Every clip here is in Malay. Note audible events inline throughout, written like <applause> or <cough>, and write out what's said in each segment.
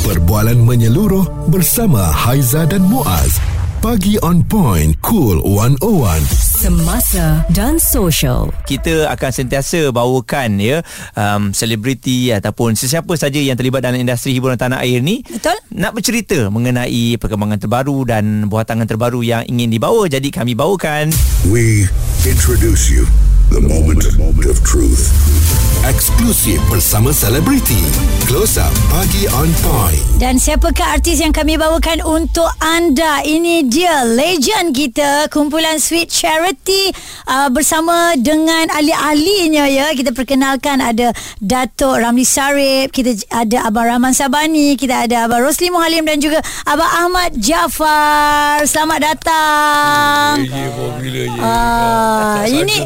Perbualan menyeluruh bersama Haiza dan Muaz. Pagi on point, cool 101. Semasa dan social. kita akan sentiasa bawakan ya um, selebriti ataupun sesiapa saja yang terlibat dalam industri hiburan tanah air ni Betul. nak bercerita mengenai perkembangan terbaru dan buatangan terbaru yang ingin dibawa jadi kami bawakan We introduce you the moment of truth. Eksklusif bersama selebriti. Close up pagi on point. Dan siapakah artis yang kami bawakan untuk anda? Ini dia legend kita, kumpulan Sweet Charity uh, bersama dengan ahli-ahlinya ya. Kita perkenalkan ada Datuk Ramli Sarip, kita ada Abang Rahman Sabani, kita ada Abang Rosli Muhalim dan juga Abang Ahmad Jafar. Selamat datang. Formula je. Ah, Tak ini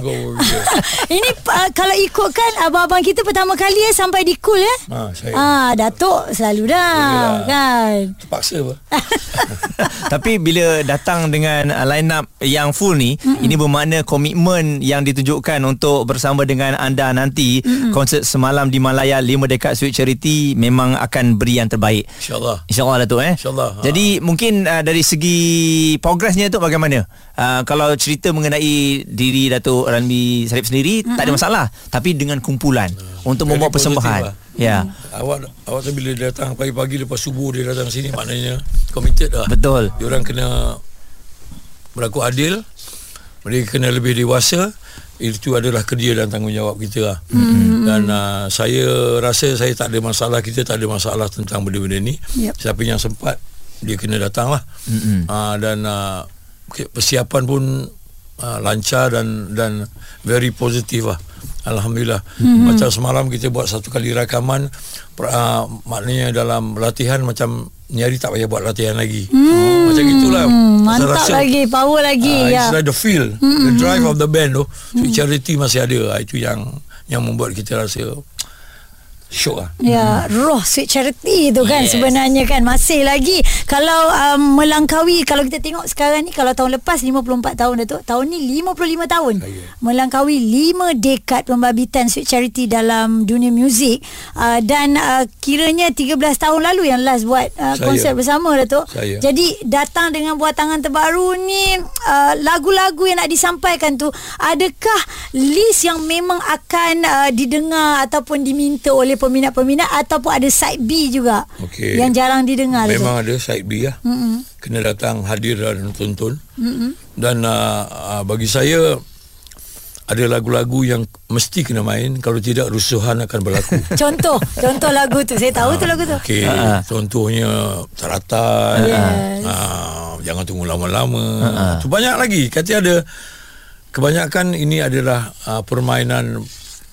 <laughs> ini uh, kalau ikutkan abang-abang kita pertama kali ya sampai di cool ya. Ha, saya Ah, Datuk selalu dah Yalah. kan. terpaksa apa? <laughs> tapi bila datang dengan line up yang full ni mm ini bermakna komitmen yang ditunjukkan untuk bersama dengan anda nanti mm konsert semalam di Malaya 5 dekad Sweet Charity memang akan beri yang terbaik InsyaAllah. InsyaAllah Datuk eh InsyaAllah, ha. Jadi mungkin uh, dari segi progresnya tu bagaimana uh, Kalau cerita mengenai diri Datuk Ranbi Sarip sendiri mm Tak ada masalah Tapi dengan kumpulan Untuk Very membuat persembahan lah. Ya Awak awak tu bila datang pagi-pagi lepas subuh dia datang sini maknanya committed lah. Betul Dia orang kena berlaku adil. Mereka kena lebih dewasa. Itu adalah kerja dan tanggungjawab kita lah. Hmm. Dan uh, saya rasa saya tak ada masalah. Kita tak ada masalah tentang benda-benda ni. Yep. Siapa yang sempat, dia kena datang lah. Mm-mm. Uh, dan uh, persiapan pun uh, lancar dan dan very positif lah. Alhamdulillah. Mm-hmm. Macam semalam kita buat satu kali rakaman uh, maknanya dalam latihan macam ni hari tak payah buat latihan lagi. Mm. Macam gitulah. Saya mantap lagi, power lagi uh, ya. It's like the feel, mm-hmm. the drive of the band tu. Sweet Charity masih ada. Ah, Itu yang yang membuat kita rasa syok lah. Ya, roh sweet charity tu kan Yes. sebenarnya kan masih lagi kalau um, melangkaui kalau kita tengok sekarang ni kalau tahun lepas 54 tahun Datuk, tahun ni 55 tahun. Ya. Melangkaui 5 dekad pembabitan sweet charity dalam dunia muzik uh, dan uh, kiranya 13 tahun lalu yang last buat uh, Saya. konsert bersama Datuk. Saya. Jadi datang dengan buatangan terbaru ni uh, lagu-lagu yang nak disampaikan tu adakah list yang memang akan uh, didengar ataupun diminta oleh peminat-peminat ataupun ada side B juga Okey. yang jarang didengar Memang ada side B lah. Mm-mm. Kena datang hadir dan tonton. Mm-mm. Dan uh, uh, bagi saya ada lagu-lagu yang mesti kena main kalau tidak rusuhan akan berlaku. <laughs> Contoh Contoh lagu tu Saya tahu tu lagu tu Okey, Ha. contohnya Taratan. Yes. Ah, jangan tunggu lama-lama. Tu banyak lagi. Kata ada kebanyakan ini adalah uh, permainan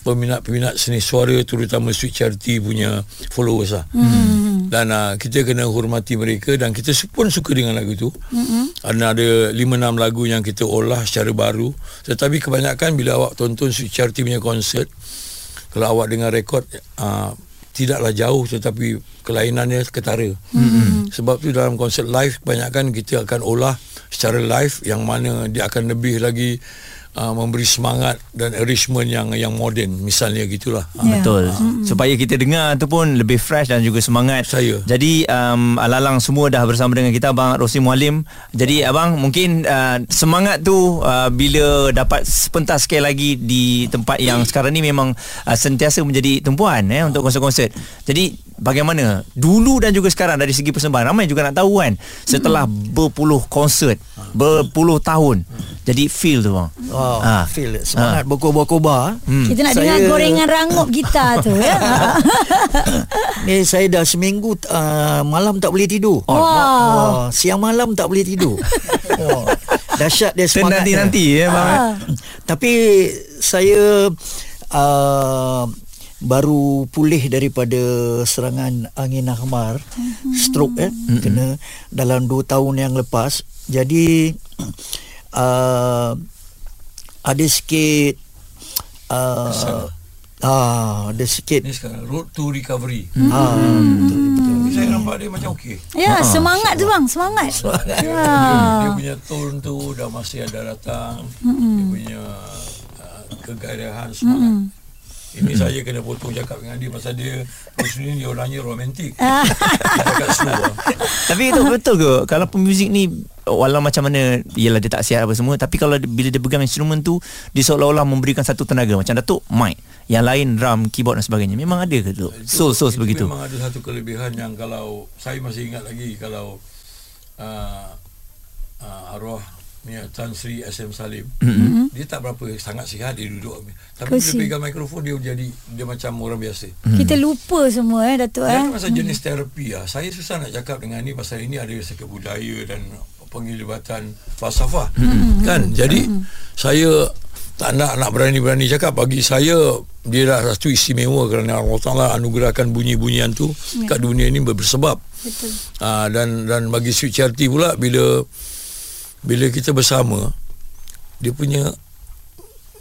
peminat-peminat seni suara terutama Sweet Charity punya followers lah. Hmm. Dan uh, kita kena hormati mereka dan kita pun suka dengan lagu tu. Hmm. Ada ada 5 6 lagu yang kita olah secara baru. Tetapi kebanyakan bila awak tonton Sweet Charity punya konsert kalau awak dengar rekod uh, tidaklah jauh tetapi kelainannya ketara. Mm-hmm. Sebab tu dalam konsert live kebanyakan kita akan olah secara live yang mana dia akan lebih lagi uh, memberi semangat dan arrangement yang yang moden misalnya gitulah. Ya. Betul. Supaya kita dengar tu pun Lebih fresh dan juga semangat. Saya. Jadi um, Alalang semua dah bersama dengan kita Abang Rosli Mualim. Jadi abang mungkin uh, Semangat tu uh, Bila dapat sepentas sekali lagi Di tempat yang sekarang ni memang uh, Sentiasa menjadi tumpuan eh, Untuk konsert-konsert. Jadi bagaimana Dulu dan juga sekarang Dari segi persembahan Ramai juga nak tahu kan Setelah berpuluh konsert Berpuluh tahun Jadi feel tu bang Oh, Ah. feel semangat berkobar-kobar. Hmm. Kita nak Saya- dengar gorengan rangup gitar tu ya. <laughs> Ni saya dah seminggu uh, malam tak boleh tidur. Wow. Oh, siang malam tak boleh tidur. <laughs> oh, dahsyat dia semangat. Nanti-nanti ya bang? Ah. Tapi saya uh, baru pulih daripada serangan angin ahmar, stroke eh, kena dalam 2 tahun yang lepas. Jadi <clears throat> uh, ada sikit uh, ah ada sikit Ini sekarang road to recovery. ah betul, betul. Saya nampak dia macam okey. Ya, semangat tu bang, semangat. Dia, Ya. dia punya tone tu dah masih ada datang. Mm-hmm. Dia punya uh, kegairahan semangat. Mm-hmm. Ini saya kena potong cakap dengan dia pasal dia Rosli ni orangnya romantik. Ah. dia cakap slow lah. Tapi itu betul ke Kalau pemuzik ni Walau macam mana Yelah dia tak sihat apa semua Tapi kalau dia- bila dia pegang instrumen tu Dia seolah-olah memberikan satu tenaga Macam Datuk mic Yang lain drum Keyboard dan sebagainya Memang ada ke tu Soul soul Itu begitu Memang ada satu kelebihan yang kalau saya masih ingat lagi kalau uh, uh, arwah ni Tan Sri SM Salim mm-hmm. dia tak berapa sangat sihat dia duduk tapi Kursi. bila pegang mikrofon dia jadi dia macam orang biasa Kita lupa semua eh Datuk eh. Dan pasal jenis terapi lah Saya susah nak cakap dengan ni Pasal ini ada segi budaya Dan penglibatan falsafah mm-hmm. Kan Jadi mm-hmm. Saya tak nak nak berani-berani cakap Bagi saya Dia dah satu istimewa Kerana Allah Ta'ala anugerahkan bunyi-bunyian tu yeah. Kat dunia ini bersebab Betul. uh, Dan dan bagi Sweet Charity pula Bila Bila kita bersama Dia punya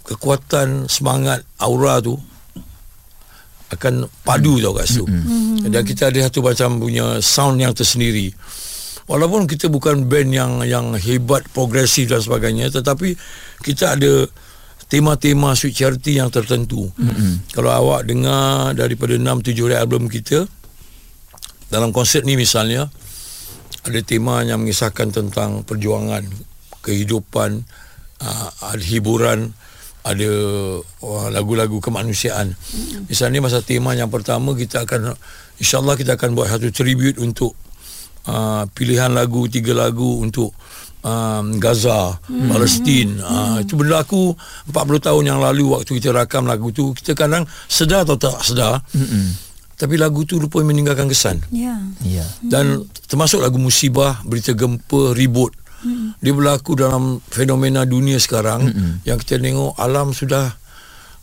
Kekuatan Semangat Aura tu akan padu tau kat situ. Mm-hmm. Dan kita ada satu macam punya sound yang tersendiri. Walaupun kita bukan band yang yang hebat, progresif dan sebagainya tetapi kita ada tema-tema Sweet Charity yang tertentu. Mm-hmm. Kalau awak dengar daripada 6 7 album kita dalam konsert ni misalnya ada tema yang mengisahkan tentang perjuangan, kehidupan, uh, ada hiburan, ada uh, lagu-lagu kemanusiaan. Misalnya masa tema yang pertama kita akan insyaallah kita akan buat satu tribute untuk uh, pilihan lagu tiga lagu untuk um, Gaza, hmm. Palestin. Uh, itu berlaku 40 tahun yang lalu waktu kita rakam lagu tu kita kadang sedar atau tak sedar. Hmm. Tapi lagu tu lupa meninggalkan kesan. Ya. Ya Dan termasuk lagu musibah, berita gempa, ribut. Hmm. Dia berlaku dalam fenomena dunia sekarang hmm. yang kita tengok alam sudah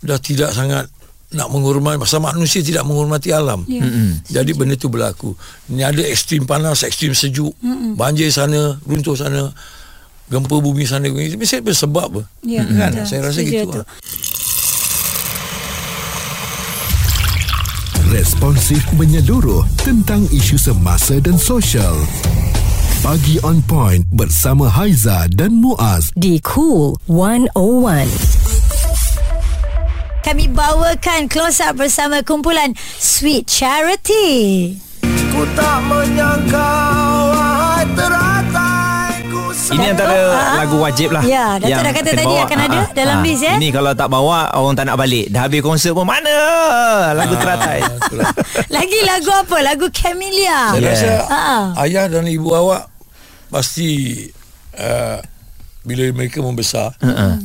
sudah tidak sangat nak menghormati masa manusia tidak menghormati alam. Ya. Hmm. Jadi benda tu berlaku. Ini ada ekstrim panas, ekstrim sejuk, hmm. banjir sana, runtuh sana, gempa bumi sana. Ini mesti ada sebab apa? Ya, kan? Saya rasa Setuju, gitu. Lah. Responsif menyeluruh tentang isu semasa dan sosial. Pagi on point bersama Haiza dan Muaz. di Cool 101. Kami bawakan close up bersama kumpulan Sweet Charity. Ku tak menyangka teratai Ini antara Ah. lagu wajib lah Ya, Datuk yang dah kata tadi bawa. akan ada Ah, dalam ah. list, eh? Ini kalau tak bawa Orang tak nak balik Dah habis konsert pun Mana Lagu teratai Ah, itulah. <laughs> Lagi lagu apa? Lagu Camellia. Saya Yeah. rasa Ah. ayah dan ibu awak pasti uh, bila mereka membesar, uh-uh.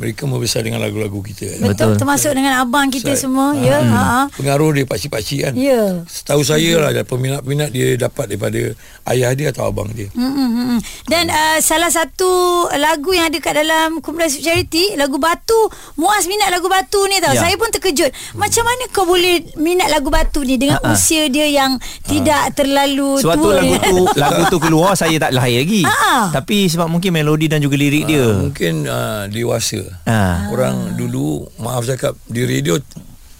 Mereka membesar dengan lagu-lagu kita. kan. Betul, Betul. termasuk dengan abang kita Saya- semua, ya. Hmm. Ha. Pengaruh dia pakcik-pakcik kan. Ya. Setahu saya lah peminat-peminat dia dapat daripada ayah dia atau abang dia. Hmm, hmm, hmm. Dan uh, salah satu lagu yang ada kat dalam kumpulan Charity, lagu Batu. Muaz minat lagu Batu ni tau. Ya. Saya pun terkejut. Macam mana kau boleh minat lagu Batu ni dengan Ha-ha. usia dia yang tidak terlalu Sebab tu tua lagu tu <laughs> Lagu tu keluar Saya tak lahir lagi Ah. Tapi sebab mungkin melodi Dan juga lirik dia mungkin uh, dewasa. Ah. Orang dulu maaf cakap di radio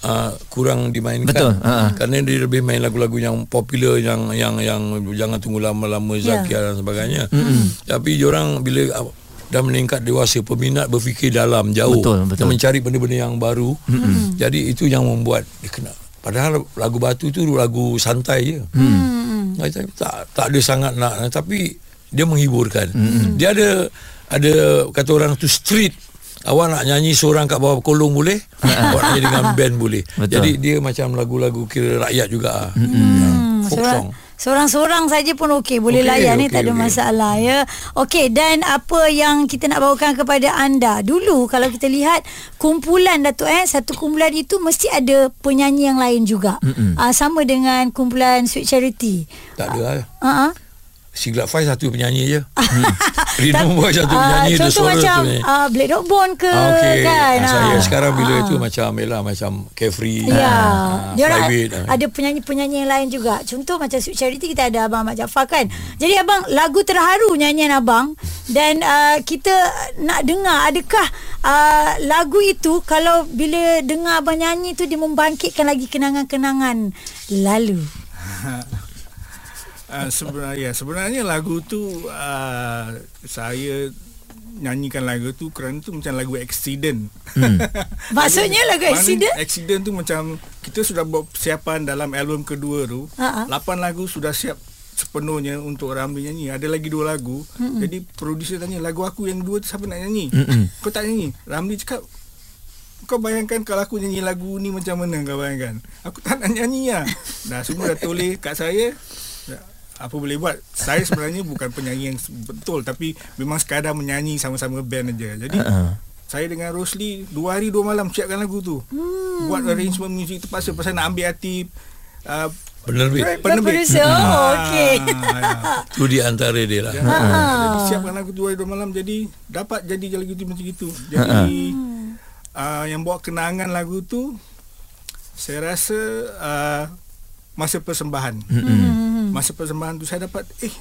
uh, kurang dimainkan. Betul, ha. Kerana dia lebih main lagu-lagu yang popular yang yang yang jangan tunggu lama-lama Ya. Zakia dan sebagainya. Mm-hmm. Tapi orang bila uh, dah meningkat dewasa peminat berfikir dalam jauh Betul, betul. dan mencari benda-benda yang baru. Mm-hmm. Jadi itu yang membuat dia kena padahal lagu batu tu lagu santai je. Hmm. Tak tak ada sangat nak tapi dia menghiburkan. Hmm. Dia ada ada kata orang tu street Awak nak nyanyi seorang kat bawah kolong boleh Awak nyanyi dengan <laughs> band boleh Betul. Jadi dia macam lagu-lagu kira rakyat juga hmm. Hmm, Folk song seorang-seorang saja pun okey boleh Okey, layan ni okey, tak ada okey. masalah ya. Okey dan apa yang kita nak bawakan kepada anda dulu kalau kita lihat kumpulan Datuk eh satu kumpulan itu mesti ada penyanyi yang lain juga. Uh, sama dengan kumpulan Sweet Charity. Tak ada lah Uh-huh. Siglat Faiz satu penyanyi je Rino Boy satu Ah, penyanyi Dia Contoh suara macam satu penyanyi uh, Blade Dog Bone ke Ah, Okey, kan. ah, saya Ah. sekarang bila Ah. itu macam Yalah macam Carefree Ya, ah, dia orang ah. ada penyanyi-penyanyi yang lain juga. Contoh macam Sweet Charity kita ada Abang Ahmad Jaafar kan. Jadi abang lagu terharu nyanyian abang dan uh, kita nak dengar adakah uh, lagu itu kalau bila dengar abang nyanyi tu dia membangkitkan lagi kenangan-kenangan lalu. <laughs> Uh, sebenarnya sebenarnya lagu tu uh, saya nyanyikan lagu tu kerana tu macam lagu accident. Hmm. <laughs> Maksudnya lagu accident? Accident tu macam kita sudah buat persiapan dalam album kedua tu. Ha. Lapan lagu sudah siap sepenuhnya untuk Ramli nyanyi. Ada lagi dua lagu. Mm-mm. Jadi producer tanya lagu aku yang dua tu siapa nak nyanyi? Mm-mm. Kau tak nyanyi. Ramli cakap kau bayangkan kalau aku nyanyi lagu ni macam mana kau bayangkan. Aku tak nak nyanyi lah. Dah semua dah toleh kat saya. Apa boleh buat Saya sebenarnya bukan penyanyi yang betul Tapi memang sekadar menyanyi sama-sama band aja. Jadi Uh-uh. saya dengan Rosli dua hari dua malam siapkan lagu tu. Hmm. Buat arrangement muzik terpaksa pasal nak ambil hati uh, Penerbit. penerbit. Oh, Ah, okey. ya. Tu di antara dia lah. Ha. Jadi siapkan lagu dua hari dua malam jadi dapat jadi lagu tu macam itu. Jadi uh, yang bawa kenangan lagu tu saya rasa uh, masa persembahan. Hmm. Masa persembahan tu saya dapat eh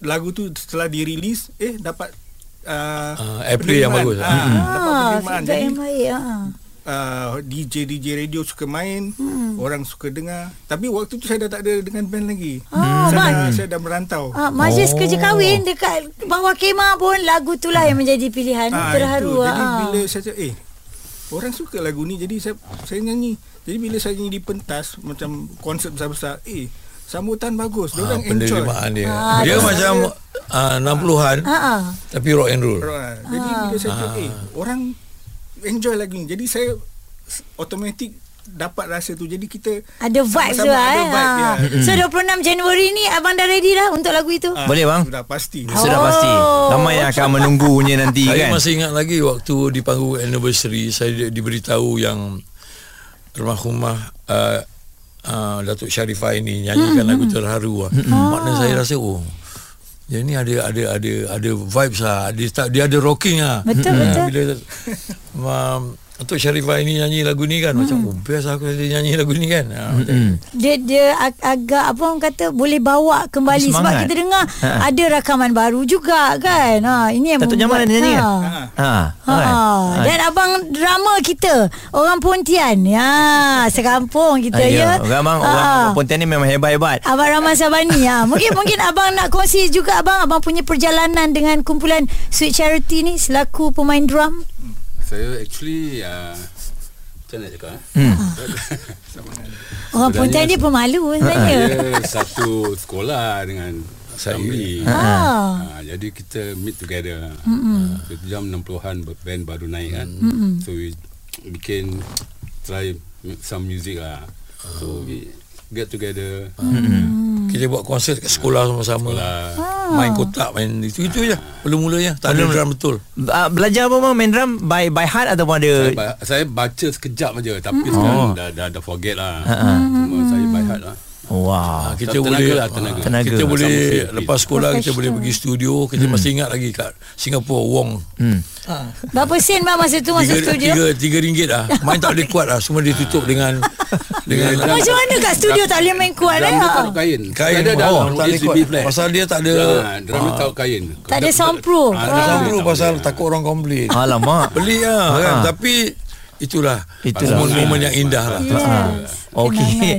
lagu tu setelah dirilis eh dapat uh, Ah, airplay yang bagus. Ah, dapat Ah, penerimaan. Jadi yang baik. Uh, DJ DJ radio suka main, hmm. orang suka dengar. Tapi waktu tu saya dah tak ada dengan band lagi. Ah, saya, dah, saya dah merantau. Ah, majlis oh. kerja kahwin dekat bawah kemah pun lagu tu lah yang menjadi pilihan Ah, terharu. itu. Jadi ah. bila saya cakap, eh orang suka lagu ni jadi saya saya nyanyi. Jadi bila saya nyanyi di pentas macam konsert besar-besar, eh sambutan bagus. Dia Ah, orang enjoy. dia. Ah, dia betul. macam ah, 60-an Ha ah. tapi rock and roll. Orang. Jadi bila saya cakap, eh orang enjoy lagu ni. Jadi saya automatik dapat rasa tu. Jadi kita Ada vibes tu lah ada eh. vibe, Ha. ya. So 26 Januari ni abang dah ready dah untuk lagu itu? Ah, Boleh, bang? Sudah pasti. Sudah Oh. pasti. Ramai yang akan menunggunya nanti Saya kan. masih ingat lagi waktu di panggung anniversary saya di- diberitahu yang almarhumah uh, uh, Datuk Syarifah ini nyanyikan lagu terharu. Hmm. Makna saya rasa oh dia ni ada ada ada ada vibes lah. Dia tak dia ada rocking lah. Betul, Ah, betul. Bila um, Datuk Syarifah ini nyanyi lagu ni kan macam oh best aku dia nyanyi lagu ni kan. Ha, macam- Dia dia ag- agak apa orang kata boleh bawa kembali sebab Semangat. kita dengar Ha. ada rakaman baru juga kan. Ha ini yang Datuk Jamal nyanyi kan? ha. Ha. Ha. Ha? Ha. dan abang drama kita orang Pontian ya sekampung kita Ah, ya, Orang abang Ha. orang Pontian ni memang hebat-hebat. Abang Rahman Sabani ya. Mungkin <laughs> mungkin abang nak kongsi juga abang abang punya perjalanan dengan kumpulan Sweet Charity ni selaku pemain drum. Saya actually uh, Macam mana nak cakap eh? Hmm. <laughs> Orang Sebenarnya- Pontian ni pemalu sebenarnya. Saya satu sekolah dengan Saya. Ramli Ah. ha, Jadi kita meet together mm so, Jam 60-an band baru naik kan mm So we bikin Try some music lah So we get together. Kita buat konsert kat sekolah sama-sama. Sekolah. Main kotak main itu itu je. Mula-mulanya. Tak ada drum betul. Uh, belajar apa bang? Main drum? By by heart ataupun ada saya, saya baca sekejap aja Tapi sekarang dah, dah, dah forget lah. Cuma saya by heart lah Wow. Ah, kita Tenaga boleh lah, tenaga. ah, Tenaga. kita Sama boleh feel, lepas sekolah kita boleh pergi studio kita masih ingat lagi kat Singapura Wong Hmm. Berapa sen bang masa tu masuk tiga, studio? tiga, tiga ringgit lah main tak boleh kuat lah semua ditutup dengan <laughs> dengan Macam mana kat studio tak boleh main kuat Drum eh? dia taruh kain kain Ada oh, dalam tak boleh kuat pasal dia tak ada Ah, Drum dia taruh kain Tak ada soundproof. Ah, ada Ah. tak pasal takut orang komplain Alamak. beli lah Ah. kan tapi itulah Itulah. momen-momen yang indah lah Yes. Okey.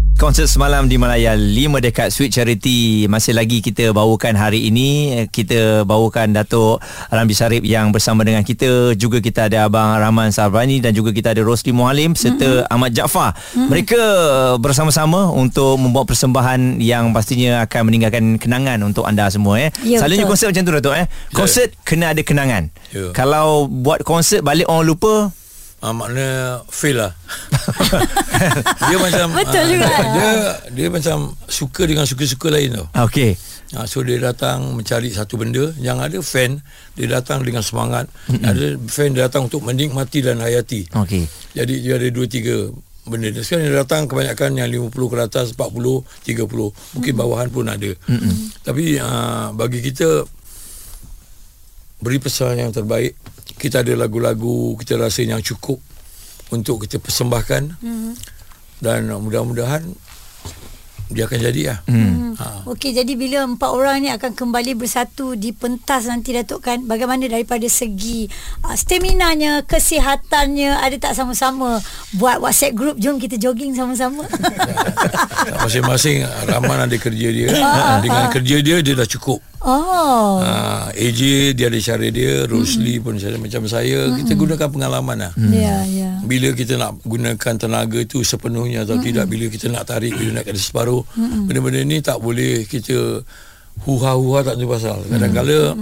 Konsert semalam di Malaya 5 dekat Sweet Charity masih lagi kita bawakan hari ini kita bawakan Datuk Ramli Sarip yang bersama dengan kita juga kita ada Abang Rahman Sarbani dan juga kita ada Rosli Mualim serta mm-hmm. Ahmad Jaafar mm-hmm. mereka bersama-sama untuk membuat persembahan yang pastinya akan meninggalkan kenangan untuk anda semua eh Ya, selalunya betul. konsert macam tu Datuk eh konsert kena ada kenangan Ya. kalau buat konsert balik orang lupa Ah, makna fail lah. <laughs> Dia macam Betul ah, juga. dia, dia, dia macam Suka dengan suka-suka lain tau. Okey. Ha, so dia datang mencari satu benda. Yang ada fan Dia datang dengan semangat. Mm-hmm. Ada fan dia datang untuk menikmati dan hayati. Okey. Jadi dia ada dua tiga benda. Dia. Sekarang dia datang kebanyakan yang 50 ke atas 40, 30 Mungkin bawahan pun ada. Mm-hmm. Tapi uh, bagi kita Beri pesan yang terbaik Kita ada lagu-lagu Kita rasa yang cukup Untuk kita persembahkan mm-hmm. Dan mudah-mudahan dia akan jadi lah. Hmm. Ha. Okey, jadi bila empat orang ni akan kembali bersatu di pentas nanti Datuk kan, bagaimana daripada segi uh, stamina-nya, kesihatannya, ada tak sama-sama buat WhatsApp group, jom kita jogging sama-sama. <laughs> Masing-masing Rahman ada kerja dia. Ah, Dengan kerja dia dia dah cukup. Oh. Ha, AJ dia ada cara dia, Rosli pun cara macam saya. Kita gunakan pengalaman lah. Ya, ya. Bila kita nak gunakan tenaga itu sepenuhnya atau tidak bila kita nak tarik bila nak kena separuh benda-benda ni tak boleh kita huha-huha tak tentu pasal kadang-kala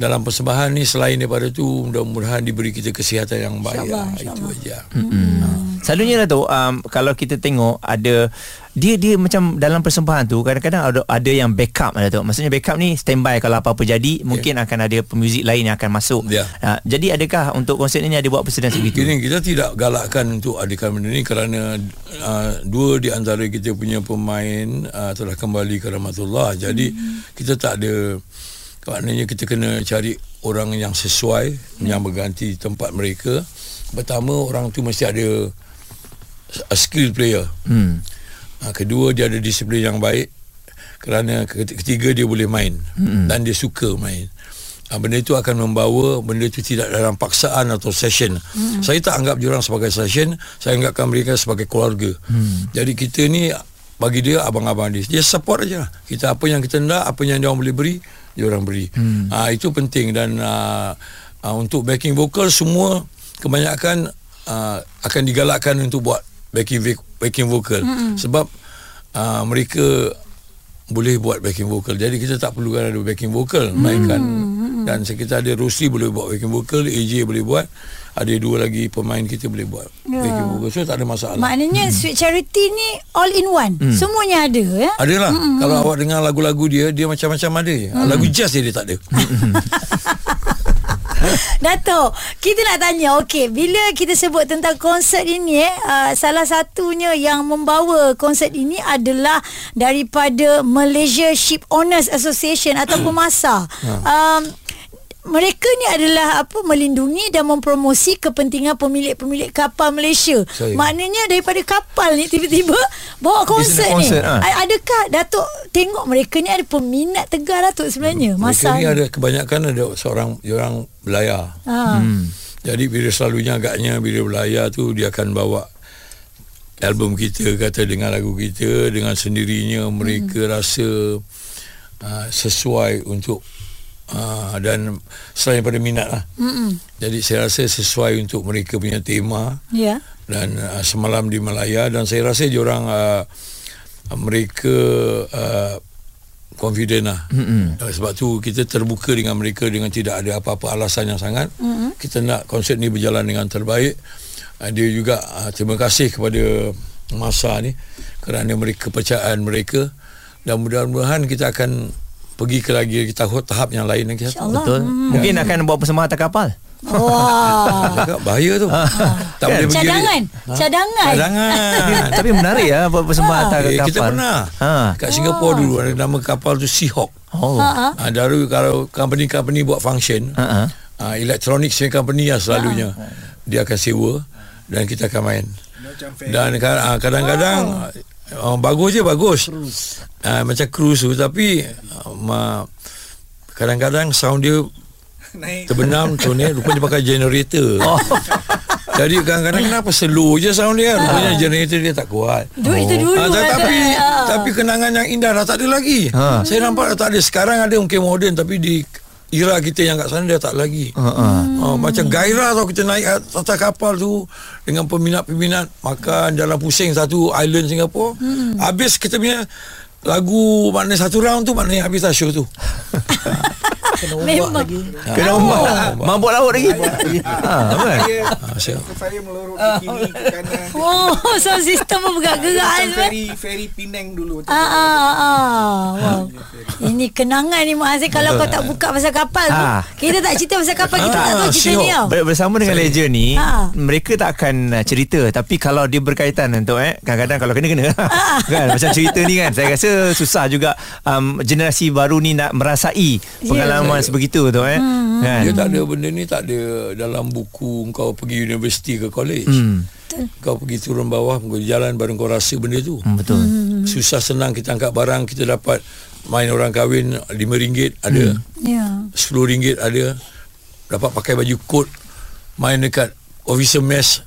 dalam persembahan ni selain daripada tu mudah-mudahan diberi kita kesihatan yang baik InsyaAllah, lah. itu insyaAllah. aja Selalunya Dato' um, Kalau kita tengok Ada Dia dia macam Dalam persembahan tu Kadang-kadang ada, ada yang backup Dato' Maksudnya backup ni Standby kalau apa-apa jadi Mungkin akan ada Pemuzik lain yang akan masuk Ya. uh, Jadi adakah Untuk konsert ini Ada buat persediaan sebegitu Gini, kita tidak galakkan untuk adakan benda ni kerana uh, dua di antara kita punya pemain uh, telah kembali ke rahmatullah. Jadi kita tak ada maknanya kita kena cari orang yang sesuai yang berganti tempat mereka. Pertama orang tu mesti ada a skill player. hmm. Uh, kedua dia ada disiplin yang baik kerana ket- ketiga dia boleh main mm-hmm. dan dia suka main. Uh, benda itu akan membawa benda itu tidak dalam paksaan atau session. Mm-hmm. Saya tak anggap diorang sebagai session, saya anggapkan mereka sebagai keluarga. Mm. Jadi kita ni bagi dia abang-abang dia. Dia support aja. lah. Kita apa yang kita nak, apa yang dia orang boleh beri, dia orang beri. Mm. Uh, itu penting dan uh, uh, untuk backing vocal semua kebanyakan uh, akan digalakkan untuk buat backing backing vocal mm-hmm. sebab uh, mereka boleh buat backing vocal. Jadi kita tak perlukan ada backing vocal mainkan mm-hmm. dan sekitar ada Rosli boleh buat backing vocal, AJ boleh buat, ada dua lagi pemain kita boleh buat Ya. backing vocal. So tak ada masalah. Maknanya Sweet Charity ni all in one. Semuanya ada ya. Adalah mm-hmm. kalau awak dengar lagu-lagu dia dia macam-macam ada. Mm. Lagu jazz dia, dia tak ada. <laughs> <laughs> <laughs> Dato', kita nak tanya, okey, bila kita sebut tentang konsert ini, eh, uh, salah satunya yang membawa konsert ini adalah daripada Malaysia Ship Owners Association ataupun <coughs> MASA. Um, mereka ni adalah apa melindungi dan mempromosi kepentingan pemilik-pemilik kapal Malaysia. Saya. Maknanya daripada kapal ni tiba-tiba bawa konsert ni. ha. Adakah Datuk tengok mereka ni ada peminat tegar Datuk sebenarnya? Mereka Masa ni ada kebanyakan ada seorang orang belayar. Ha. Hmm. Jadi bila selalunya agaknya bila belayar tu dia akan bawa album kita kata dengan lagu kita dengan sendirinya mereka hmm. rasa uh, sesuai untuk uh, dan selain daripada minat lah. Mm-mm. Jadi saya rasa sesuai untuk mereka punya tema Ya. dan uh, semalam di Malaya dan saya rasa diorang uh, mereka uh, confident lah mm-hmm. sebab tu kita terbuka dengan mereka dengan tidak ada apa-apa alasan yang sangat mm-hmm. kita nak konsert ni berjalan dengan terbaik uh, dia juga uh, terima kasih kepada masa ni kerana mereka kepercayaan mereka dan mudah-mudahan kita akan pergi ke lagi tahap tahap yang lain lagi InsyaAllah. Betul Mungkin akan bawa persembahan atas kapal Wah. Cakap bahaya tu tak boleh pergi Cadangan. Cadangan. cadangan <laughs> Tapi menarik ya Buat persembahan atas Eh, kapal kita pernah ha. kat Singapura dulu ada nama kapal tu Seahawk. Oh Ha, Ha, dari kalau company-company buat function, Ha, ha. ha, electronics company lah selalunya. Dia akan sewa dan kita akan main. Macam fair. Dan ka- ha, oh. bagus je bagus. Ha, macam cruise tu tapi uh, ma, kadang-kadang sound dia <laughs> Naik. terbenam tu ni rupanya pakai generator. <laughs> Oh. Jadi kadang-kadang kenapa slow je sound dia Rupanya generator dia tak kuat Duit itu dulu. Ah, tapi Ah. tapi kenangan yang indah dah tak ada lagi. Ha. Saya nampak dah tak ada. Sekarang ada mungkin moden tapi di era kita yang kat sana dia tak lagi. Ha, ha. Oh, macam gairah tau kita naik atas kapal tu dengan peminat-peminat makan jalan pusing satu island Singapura. Hmm. Habis kita punya lagu maknanya satu round tu maknanya habis dah show tu. <laughs> Memang. Kena umat Mabuk laut lagi ha, kan? Saya, Ah, melorot ke kiri ke kanan. Oh, <laughs> sound system pun bergerak-gerak. Macam kan? ferry, ferry Penang dulu. Ah, ah, ah. Wow. Ini kenangan ni Mak Aziz Kalau kau tak buka pasal kapal tu Ah. Kita tak cerita pasal kapal Kita tak Ah, tahu cerita ni tau Ber- Bersama dengan legend ni Ha. Mereka tak akan uh, cerita Tapi kalau dia berkaitan untuk eh Kadang-kadang kalau kena-kena <laughs> kan Macam cerita ni kan Saya rasa susah juga um, Generasi baru ni nak merasai Pengalaman sebegitu tu eh kan? Dia tak ada benda ni tak ada dalam buku kau pergi universiti ke college. Hmm. Betul. Kau pergi turun bawah Kau jalan baru kau rasa benda tu Hmm, Betul. Susah senang kita angkat barang Kita dapat Main orang kahwin RM5 ada Ya. RM10 ada Dapat pakai baju kot Main dekat Officer mess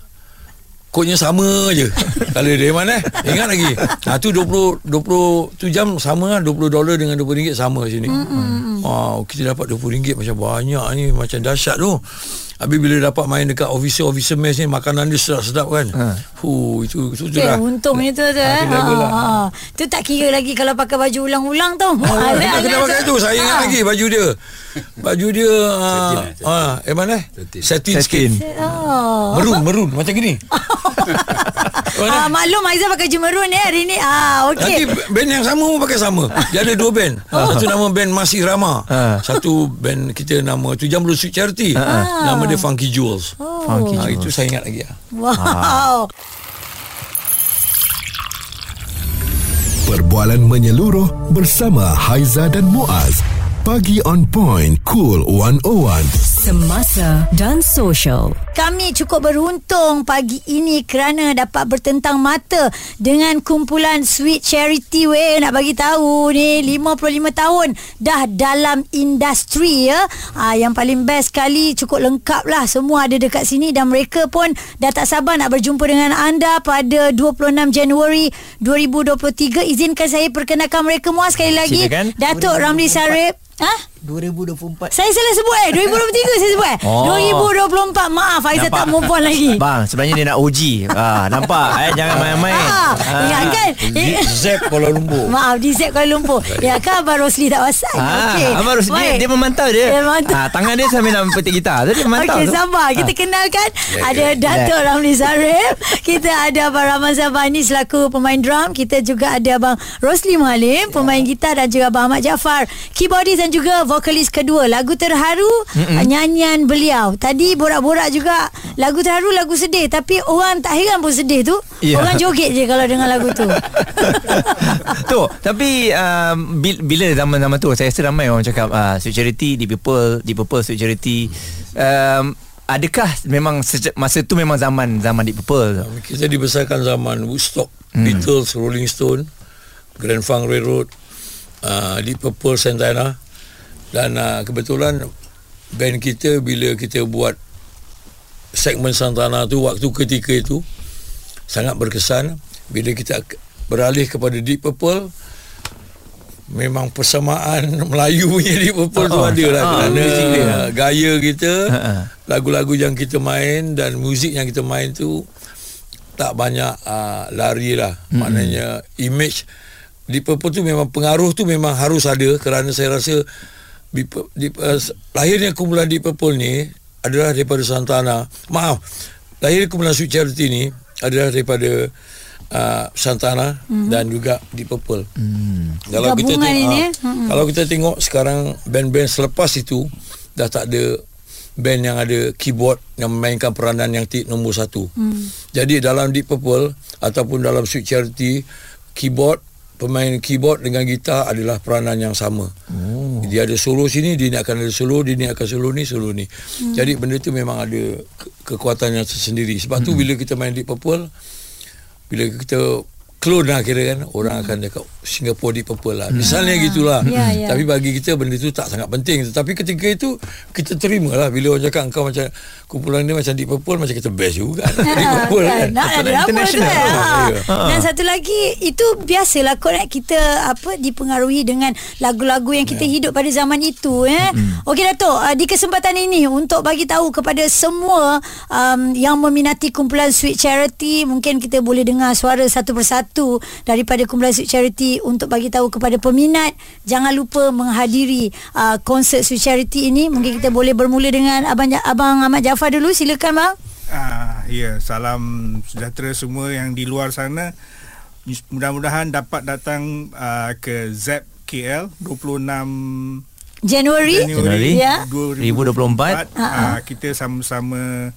Kodnya sama je. <laughs> Kalau dia mana eh? Ingat lagi. Ha, tu 20 20 tu jam sama lah. 20 dolar dengan 20 ringgit sama sini. Mm-hmm. wow, kita dapat 20 ringgit macam banyak ni macam dahsyat tu Habis bila dapat main dekat officer-officer mess ni Makanan dia sedap-sedap kan ha. Huh, itu, itu tu Eh, dah untung itu tu eh. tu level lah. Ha, ha. Tu tak kira lagi kalau pakai baju ulang-ulang tau. Oh, Ah, kita kena pakai tu Saya ingat lagi baju dia Baju dia uh, uh, Eh mana Satin. Satin Satin. Oh. Merun merun Macam gini <laughs> Ah, maklum Aizah pakai baju merun ya hari ni. Ah, Nanti okey. band yang sama pun pakai sama Dia ada dua band Satu nama band Masih Rama Ha. Satu band kita nama Tu Jam Blue Sweet Charity Nama dia Funky Jewels Funky ha, Jewels. Itu saya ingat lagi lah. Wow. Perbualan menyeluruh bersama Haiza dan Muaz. Pagi on point, cool 101. Semasa dan social. Kami cukup beruntung pagi ini kerana dapat bertentang mata dengan kumpulan Sweet Charity weh nak bagi tahu ni 55 tahun dah dalam industri ya. Ha, yang paling best sekali cukup lengkap lah semua ada dekat sini dan mereka pun dah tak sabar nak berjumpa dengan anda pada 26 Januari 2023. Izinkan saya perkenalkan mereka muas sekali lagi. Silakan. Datuk Ramli Sarip. Ha? 2024 Saya salah sebut eh 2023 saya sebut eh Oh. 2024 Maaf Aizah tak move on lagi Bang, sebenarnya dia nak uji. Ah, nampak eh jangan main-main. Ah, Ingatkan Eh, Zep Kuala Lumpur Maaf di Zep Kuala Lumpur Ya kan Abang Rosli tak pasal Ah, Okey. Abang Rus, dia, dia memantau dia. Dia memantau. Ah, tangan dia sambil nak petik gitar. Tu dia memantau. Okey tu. sabar Kita Ah. kenalkan Ada Datuk Ramli Sarif Kita ada Abang Rahman Zabani Selaku pemain drum Kita juga ada Abang Rosli Muhalim Pemain gitar Dan juga Abang Ahmad Jaafar Keyboardist dan juga Vokalis kedua Lagu terharu Mm-mm. Nyanyian beliau. Tadi borak-borak juga Lagu terharu Lagu sedih. Tapi orang tak heran pun sedih tu. Ya. Orang joget je Kalau dengar lagu tu. <laughs> Tu tapi um, bil- bila zaman-zaman tu saya rasa ramai orang cakap uh, Sweet Charity di People di People Sweet Charity. Um, adakah memang seje- masa tu memang zaman zaman di People Kita dibesarkan zaman Woodstock Beatles Rolling Stone Grand Funk Railroad uh, Deep Purple Santana dan uh, kebetulan band kita bila kita buat segmen Santana tu waktu ketika itu sangat berkesan. Bila kita beralih kepada Deep Purple memang persamaan <laughs> Melayu punya Deep Purple tu Oh, ada lah. Ah, kerana gaya kita Ha, ha. lagu-lagu yang kita main dan muzik yang kita main tu tak banyak uh, lari lah. Mm-hmm. maknanya image Deep Purple tu memang pengaruh tu memang harus ada. Kerana saya rasa Deep, Deep, uh, lahirnya kumpulan Deep Purple ni adalah daripada Santana maaf lahir kumpulan Sweet Charity ni adalah daripada uh, Santana mm-hmm. dan juga Deep Purple mm. kalau kita tengok, ini? Mm-mm. kalau kita tengok sekarang band-band selepas itu dah tak ada band yang ada keyboard yang memainkan peranan yang ti- nombor satu. Hmm. Jadi dalam Deep Purple ataupun dalam Sweet Charity keyboard pemain keyboard dengan gitar adalah peranan yang sama. Oh. Dia ada solo sini, dia ni akan ada solo, dia ni akan solo ni, solo ni. Hmm. Jadi benda tu memang ada ke- kekuatan yang tersendiri. Sebab tu bila kita main Deep Purple bila kita clone lah kira kan. Orang akan cakap Singapore Deep Purple lah. Misalnya gitulah. Ya, ya. tapi bagi kita benda tu tak sangat penting. Tetapi ketika itu kita terima lah bila orang cakap engkau macam kumpulan dia macam Deep Purple macam kita best juga <laughs> Deep Purple kan. Nak ada apa tu International. kan? Ha. Dan satu lagi itu biasalah korang kita apa dipengaruhi dengan lagu-lagu yang kita hidup pada zaman itu eh. Okey Datuk, uh, di kesempatan ini untuk bagi tahu kepada semua um, yang meminati kumpulan Sweet Charity, mungkin kita boleh dengar suara satu persatu daripada kumpulan Sweet Charity untuk bagi tahu kepada peminat jangan lupa menghadiri uh, konsert Sweet Charity ini. Mungkin kita boleh bermula dengan abang Ja- abang Ahmad Jaafar dulu. Silakan bang. Ah, ya, salam sejahtera semua yang di luar sana. Mudah-mudahan dapat datang uh, ke ZEP KL 26 Januari. Januari. Ya. 2024. Uh, kita sama-sama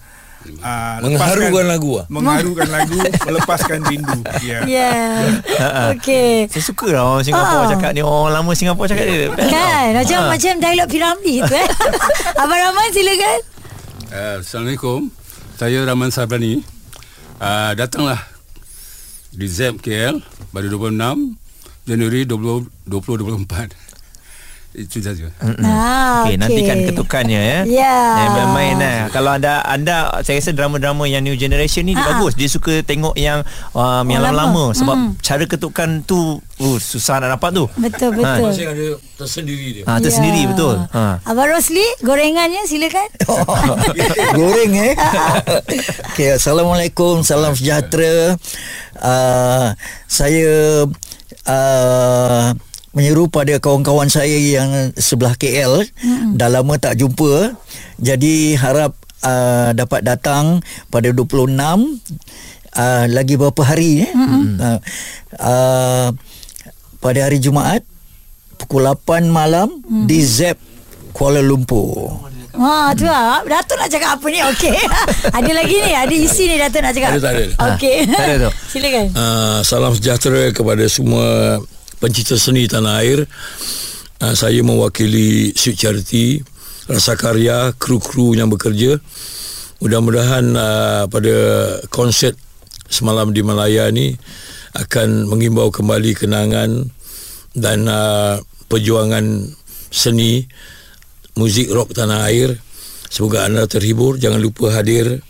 uh, mengharukan lagu lah mengharukan lagu melepaskan rindu. Ya. Ya. Okey. Saya suka lah orang Singapura Ah. cakap ni orang lama Singapura cakap dia. Kan macam Ah. macam dialog Piramli tu eh. <laughs> Abang Rahman silakan. Uh, Assalamualaikum. Saya Rahman Sabrani. uh, datanglah di ZEP KL pada 26 Januari 20, 2024 itu saja Ah, Okey, nantikan ketukannya ya. Ya. Eh, main-main eh. Kalau anda anda saya rasa drama-drama yang new generation ni dia Ha-ha. bagus. Dia suka tengok yang um, yang Oh, lama. lama-lama sebab Mm. cara ketukan tu uh, susah nak dapat tu. Betul betul. Masing ada tersendiri dia. Ha, tersendiri Ya. betul. Ha. Abang Rosli, gorengannya silakan. <laughs> <laughs> Goreng eh okay, Assalamualaikum Salam sejahtera uh, Saya uh, Menyeru pada kawan-kawan saya yang sebelah KL hmm. Dah lama tak jumpa Jadi harap uh, dapat datang pada 26 uh, Lagi beberapa hari eh? hmm. uh, uh, Pada hari Jumaat Pukul 8 malam hmm. Di ZEP Kuala Lumpur Ha tu lah. Datuk nak cakap apa ni? Okey. <laughs> ada lagi ni, ada isi ni Datuk nak cakap. Ada tak ada? Okey. Tak ada tu. <laughs> silakan. Uh, salam sejahtera kepada semua pencipta seni tanah air. Uh, saya mewakili Sweet Charity, Rasa Karya, kru-kru yang bekerja. Mudah-mudahan uh, pada konsert semalam di Malaya ni akan mengimbau kembali kenangan dan uh, perjuangan seni muzik rock tanah air. Semoga anda terhibur. Jangan lupa hadir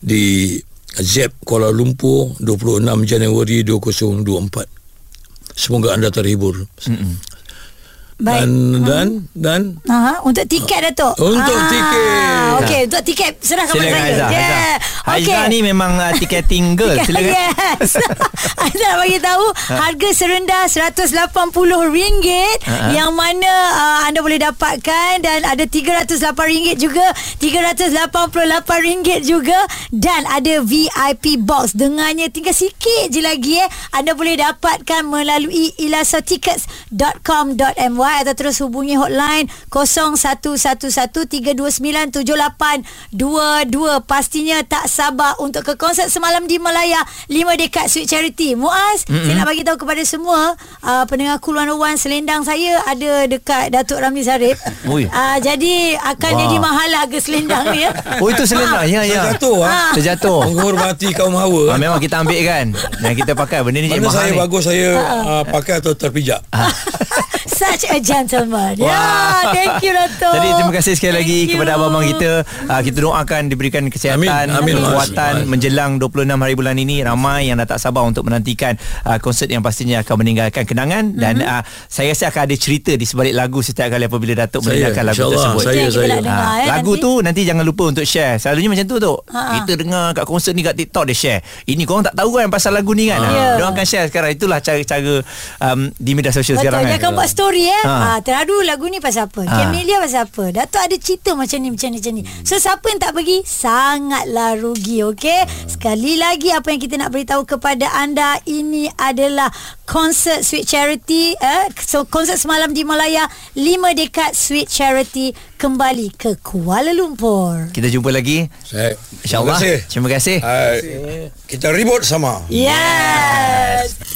di ZEP Kuala Lumpur 26 Januari 2024. Semoga anda terhibur. Mm-mm. Baik. Dan dan dan Ha, untuk tiket Datuk. Untuk Ah, tiket. Okey, untuk tiket serahkan pada Silakan saya. Aizah. Yeah. Aizah. Aizah Okey. ni memang uh, ticketing <laughs> girl. Silakan. Yes <laughs> Aizah nak bagi tahu Harga serendah RM180 Ha. Yang mana uh, Anda boleh dapatkan Dan ada RM308 juga RM388 juga Dan ada VIP box Dengannya tinggal sikit je lagi eh Anda boleh dapatkan Melalui ilasotickets.com.my Atau terus hubungi hotline 0111-329-7822 Pastinya tak sabar Untuk ke konsert semalam di Malaya 5 dekat Sweet Charity Muaz mm-hmm. Saya nak bagi tahu kepada semua uh, Pendengar Cool 101 Selendang saya Ada dekat Datuk Ramli Sarip <laughs> uh, Jadi akan Wah. jadi mahal harga selendang ni ya <laughs> Oh itu selendang. Ya ya. Terjatuh ah. Terjatuh. Menghormati kaum hawa. Ha, memang kita ambil kan Dan kita pakai Benda ni jadi Mana mahal saya ni bagus saya uh, pakai atau terpijak. <laughs> Such a gentleman Ya Wah. Thank you Datuk Jadi terima kasih sekali Thank lagi you. kepada abang-abang kita. Uh, kita doakan diberikan kesihatan, Amin. Amin, kekuatan Mas. menjelang 26 hari bulan ini. Ramai yang dah tak sabar untuk menantikan uh, konsert yang pastinya akan meninggalkan kenangan dan Mhm. uh, saya rasa akan ada cerita di sebalik lagu setiap kali apabila Datuk Saya, mendengarkan lagu insyaAllah, tersebut. saya, saya. nak dengar, Ha, eh, lagu nanti. tu nanti jangan lupa untuk share. Selalunya macam tu tu. Ha. Kita dengar kat konsert ni kat TikTok dia share. Ini korang tak tahu kan pasal lagu ni kan. Ya. Ha. Dia akan share sekarang. Itulah cara-cara um, di media sosial Betul sekarang Dia kan. akan buat story eh Ha. ha. Teradu lagu ni pasal apa Ha. Camellia pasal apa Datuk ada cerita macam ni Macam ni macam ni So siapa yang tak pergi Sangatlah rugi Okay Sekali lagi Apa yang kita nak beritahu kepada anda Ini adalah Konsert Sweet Charity eh? So konsert semalam di Malaya 5 dekat Sweet Charity Kembali ke Kuala Lumpur Kita jumpa lagi. Saya InsyaAllah. Terima kasih. Terima kasih. Uh, kita ribut sama. Yes